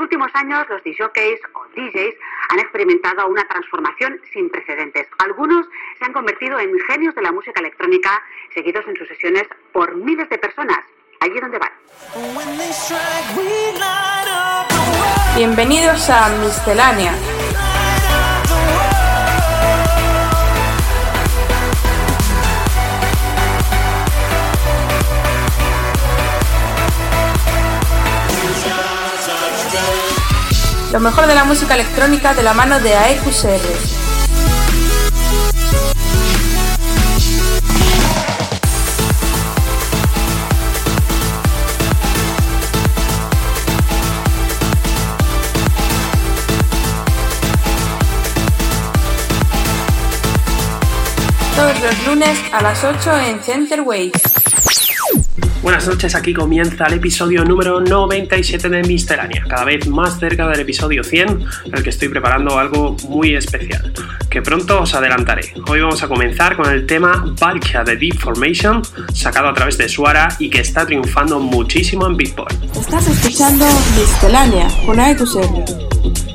últimos años, los DJs o DJs han experimentado una transformación sin precedentes. Algunos se han convertido en genios de la música electrónica, seguidos en sus sesiones por miles de personas. Allí donde van. Bienvenidos a Miscelánea. Lo mejor de la música electrónica de la mano de AEQCR. Todos los lunes a las 8 en Center Waves. Buenas noches, aquí comienza el episodio número 97 de Miscelánea, cada vez más cerca del episodio 100, en el que estoy preparando algo muy especial, que pronto os adelantaré. Hoy vamos a comenzar con el tema Valkia de Deep Formation, sacado a través de Suara y que está triunfando muchísimo en Beatport. Estás escuchando Miscelánea con AEQCR.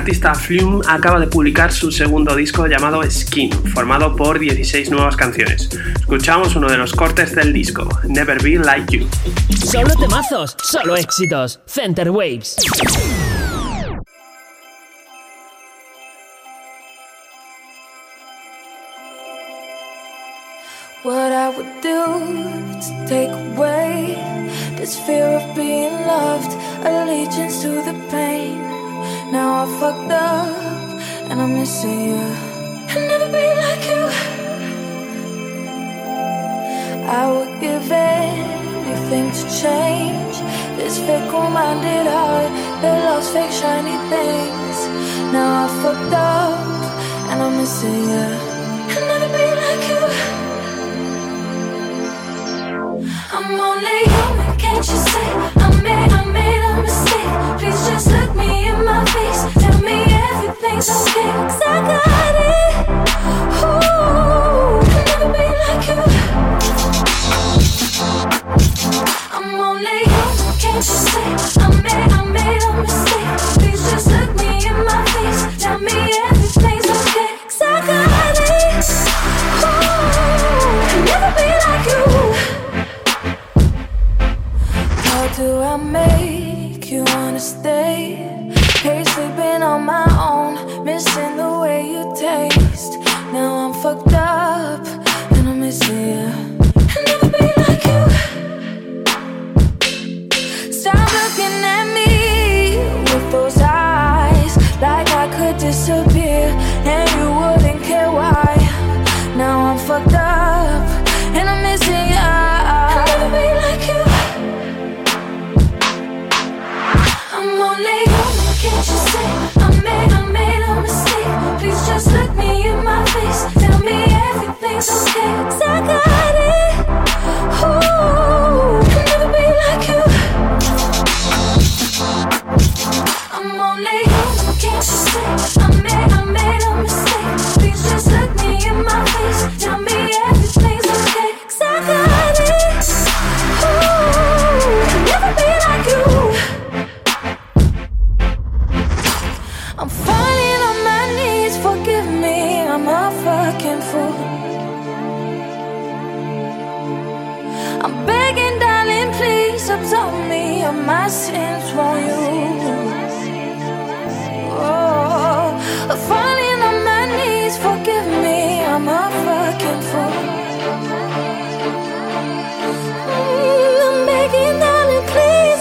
artista Flume acaba de publicar su segundo disco llamado Skin, formado por 16 nuevas canciones. Escuchamos uno de los cortes del disco, Never Be Like You. Solo temazos, solo éxitos, Center Waves.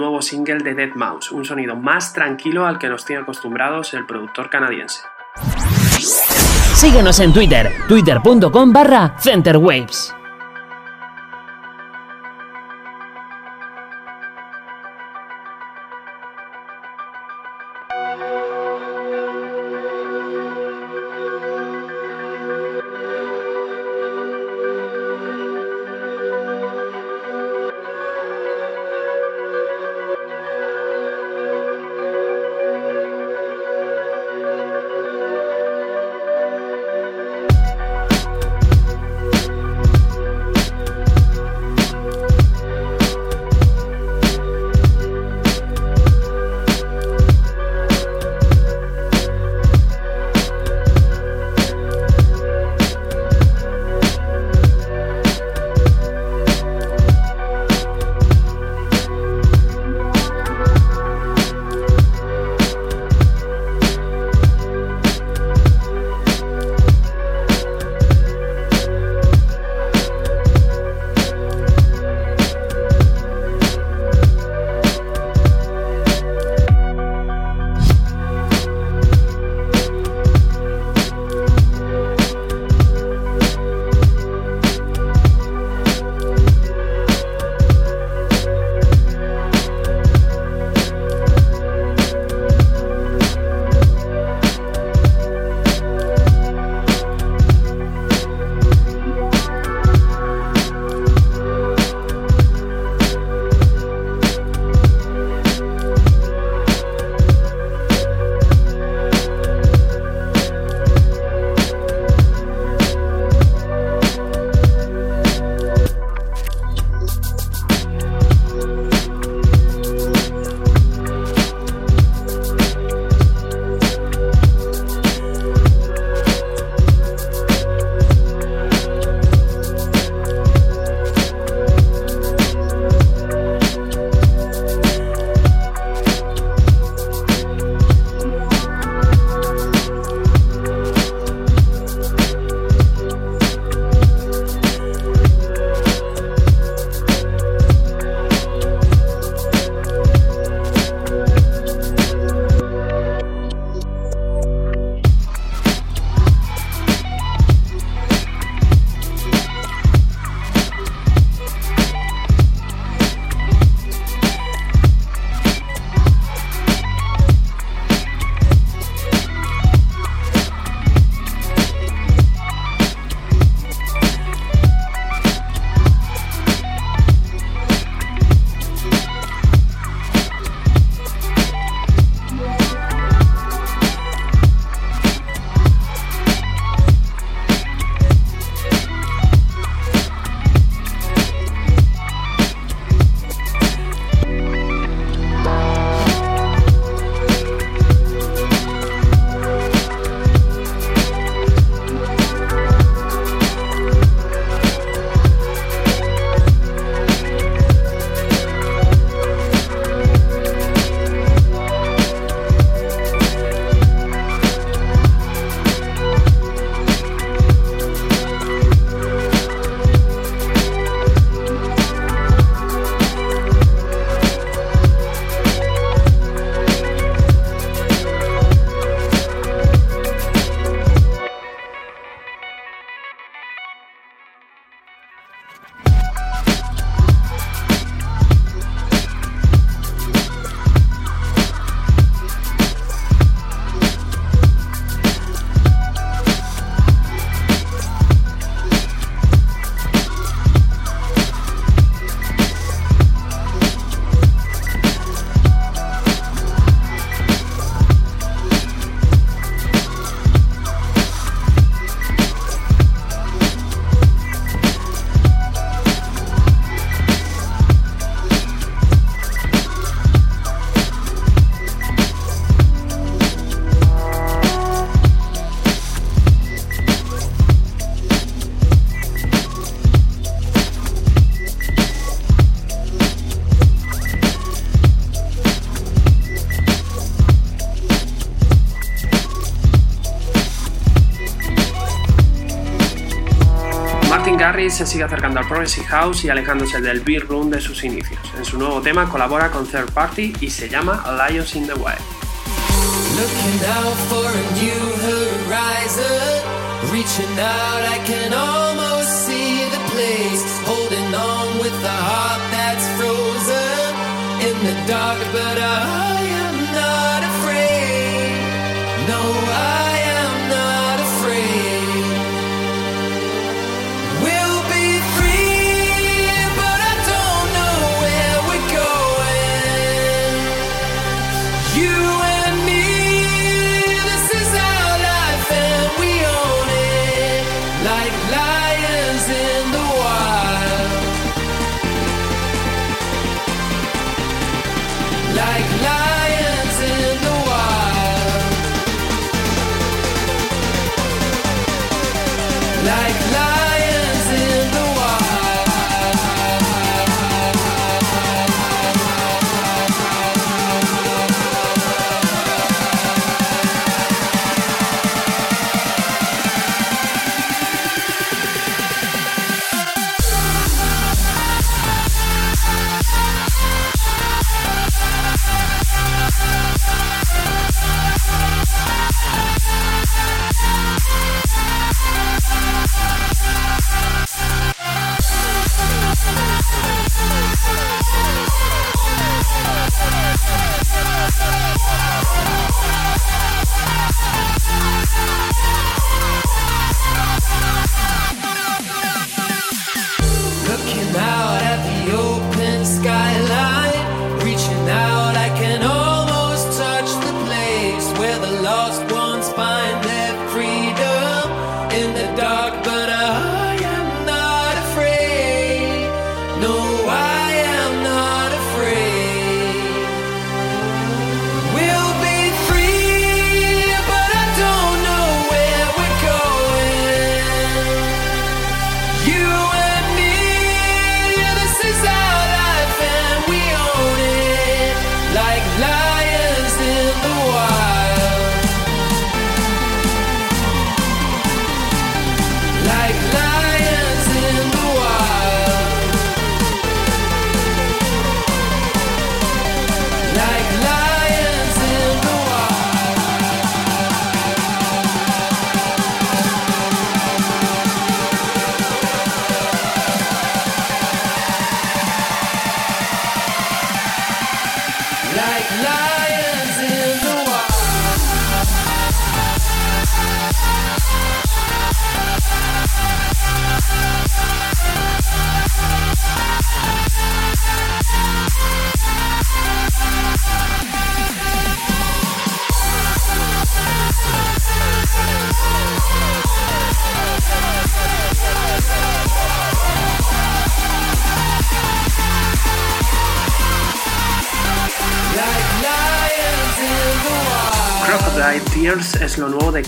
nuevo single de Dead Mouse, un sonido más tranquilo al que nos tiene acostumbrados el productor canadiense. Síguenos en Twitter, twitter.com barra Centerwaves. Se sigue acercando al Progressive House y alejándose del Beat Room de sus inicios. En su nuevo tema colabora con Third Party y se llama Lions in the Wild.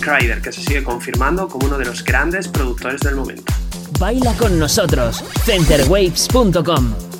Que se sigue confirmando como uno de los grandes productores del momento. Baila con nosotros, centerwaves.com.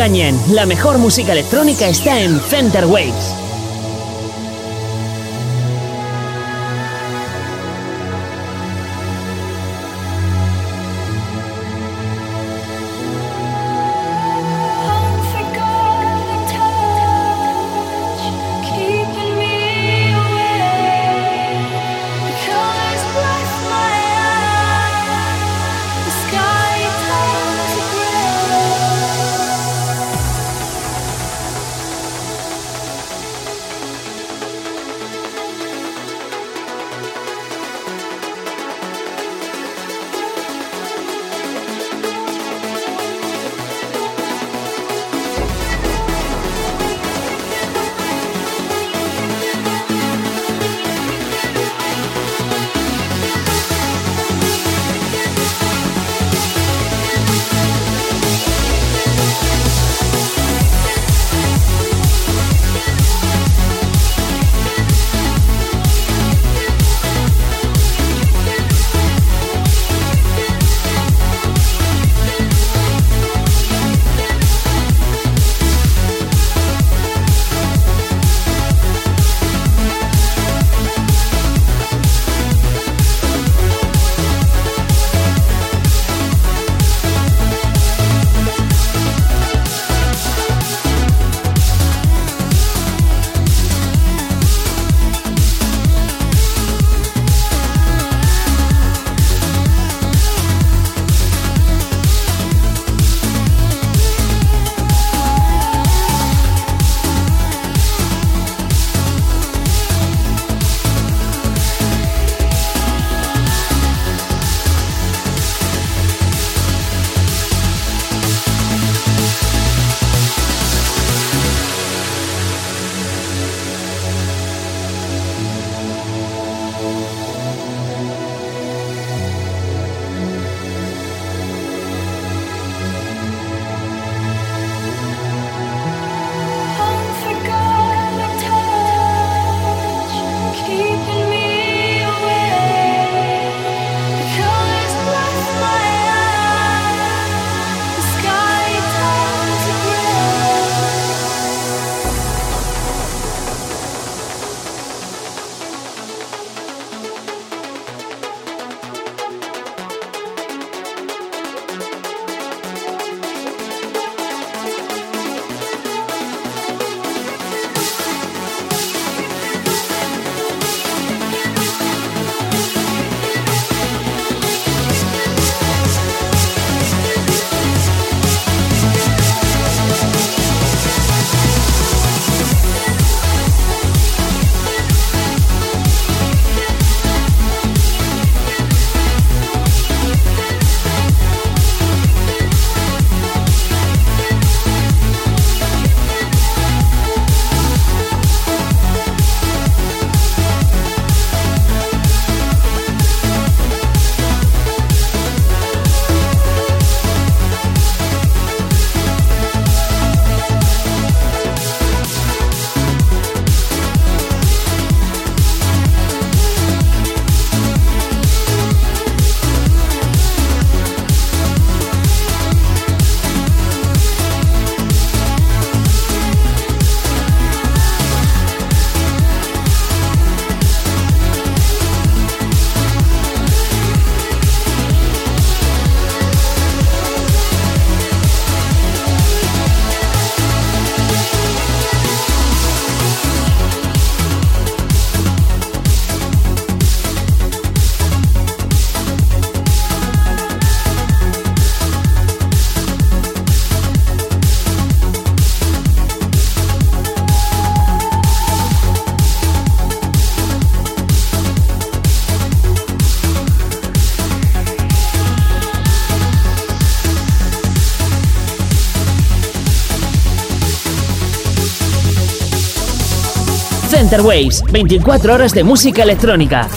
engañen, la mejor música electrónica está en Center Waves. Waves, 24 horas de música electrónica.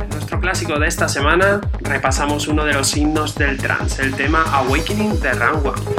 En nuestro clásico de esta semana repasamos uno de los himnos del trance, el tema Awakening de Rangwa. Damos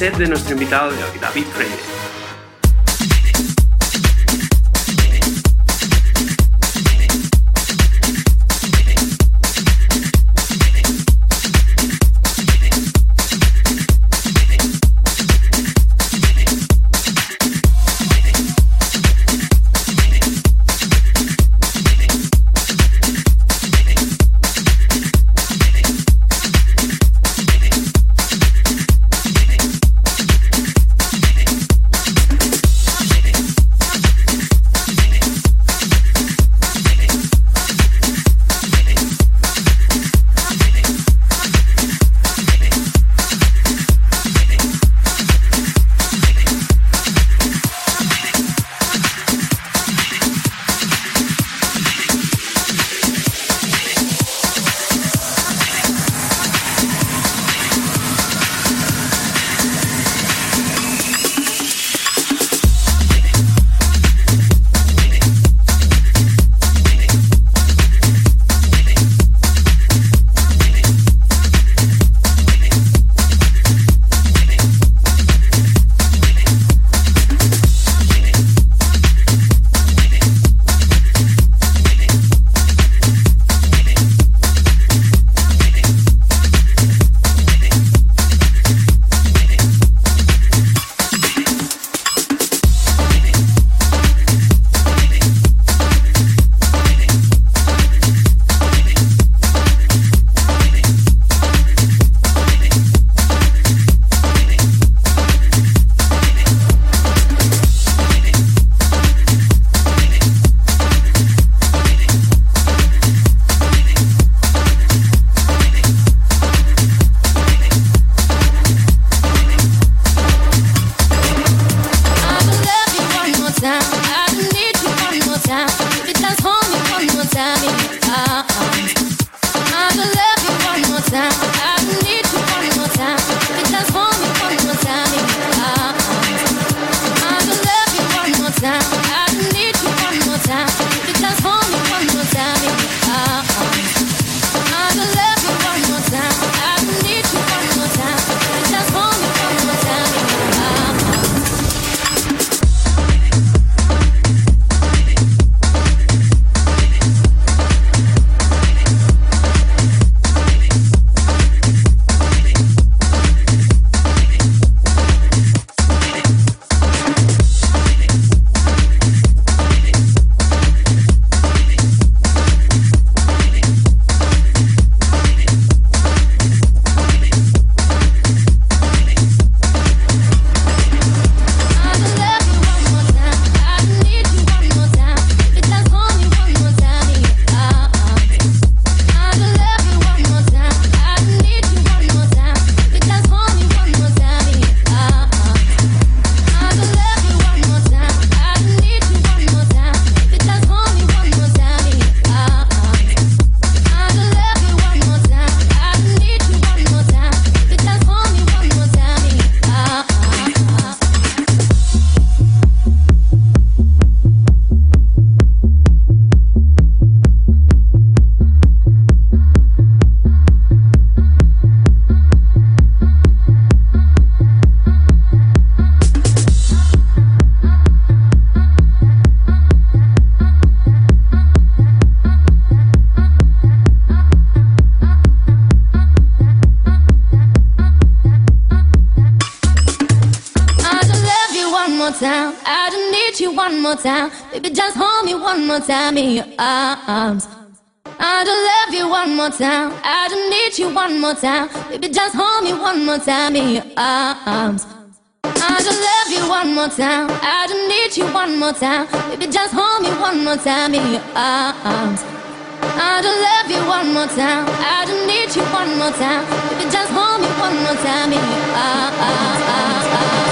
de nuestro invitado de hoy, David Freire. More time. In your arms. I just love you one more time. I just need you one more time. Baby, just hold me one more time in your arms. I just love you one more time. I just need you one more time. Baby, just hold me one more time in your arms. I just love you one more time. I just need you one more time. Baby, just hold me one more time in your arms.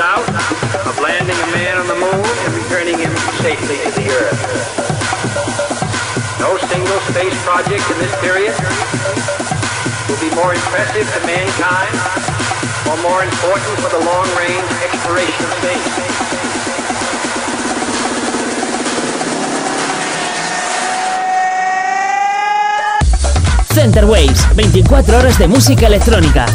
out of landing a man on the moon and returning him safely to the earth. No single space project in this period will be more impressive to mankind or more important for the long-range exploration of space. Center Waves, 24 horas de música electrónica.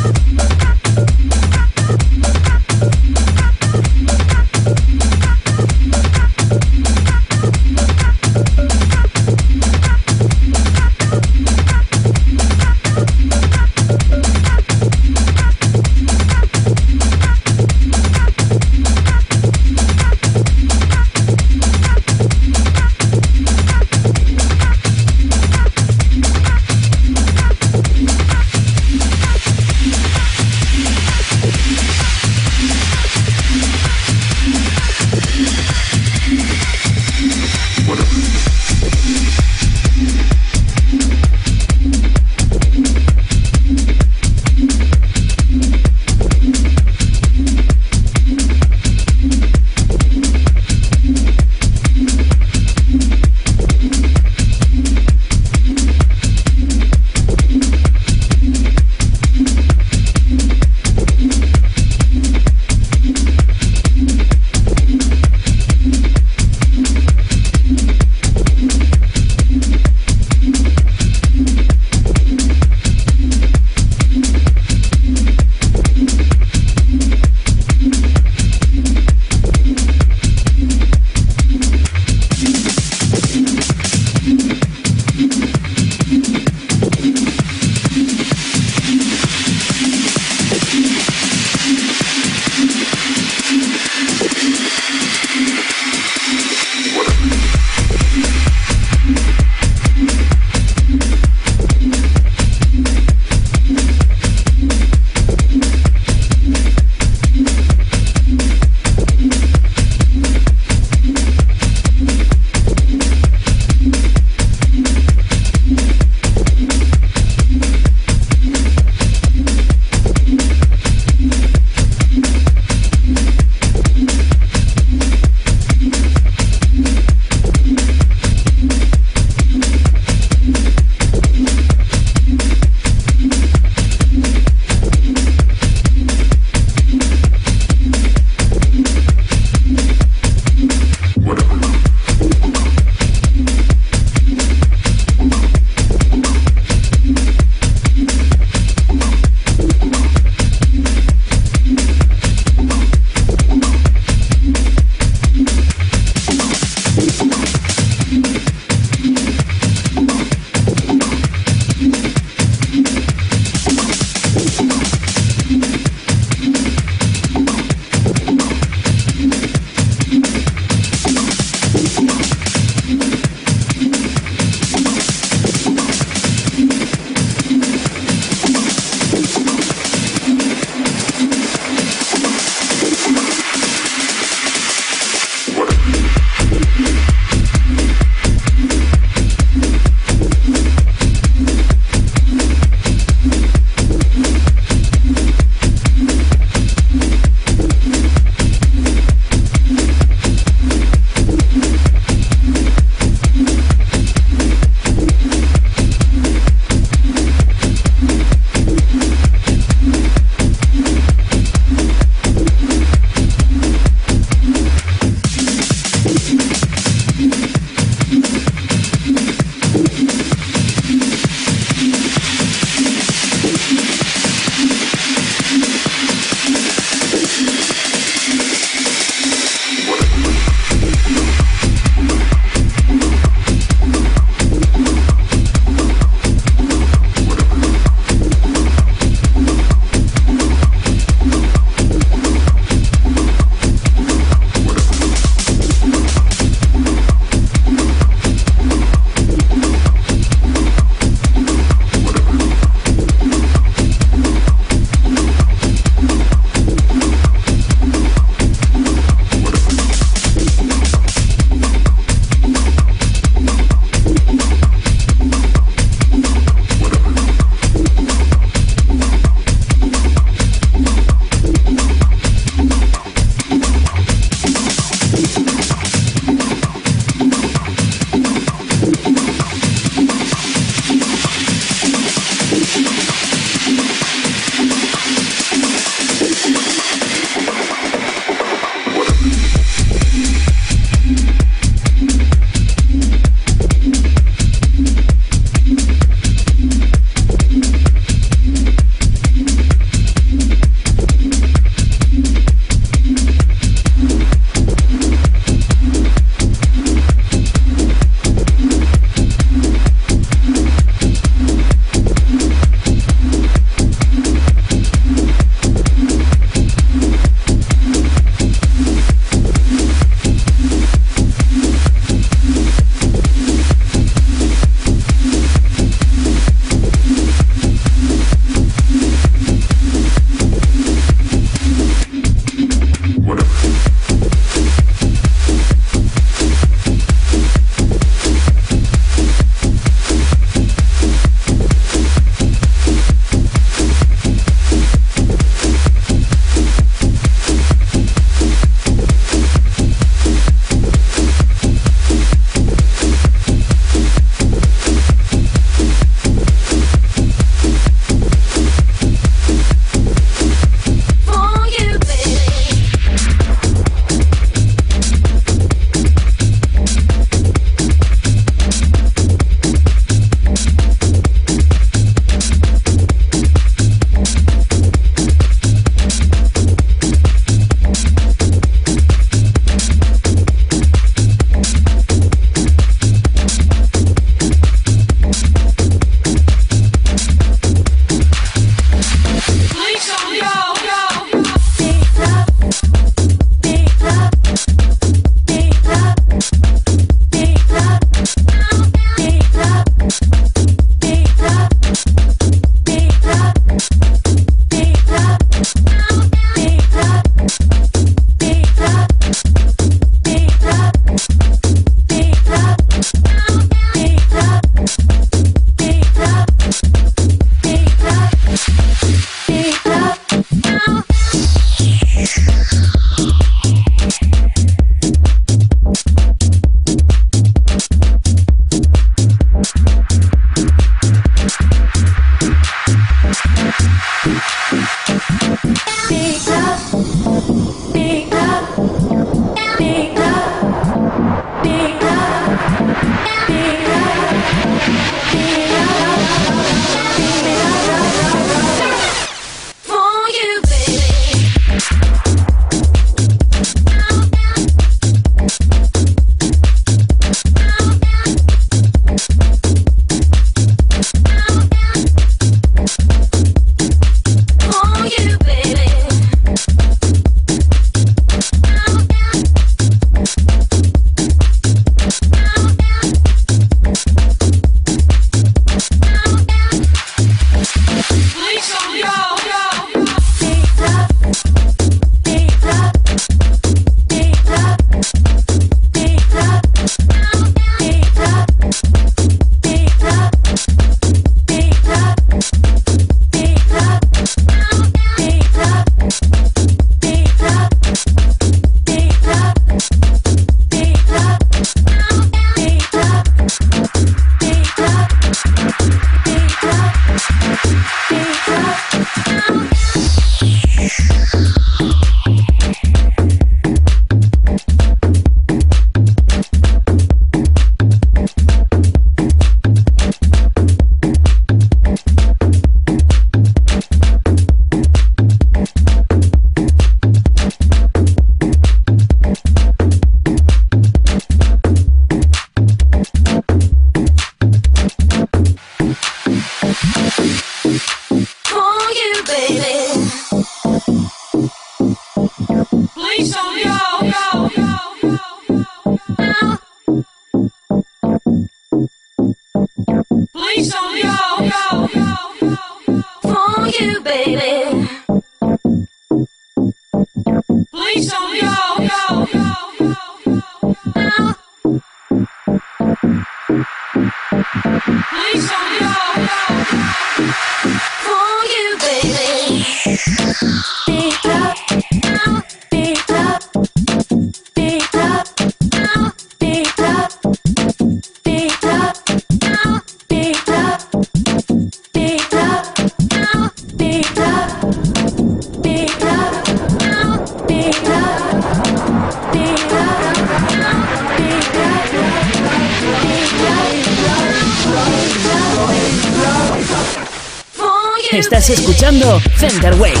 Estás escuchando Center Waves.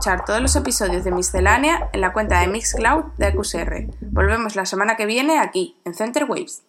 Escuchar todos los episodios de Miscelánea en la cuenta de Mixcloud de QSR. Volvemos la semana que viene aquí, en Center Waves.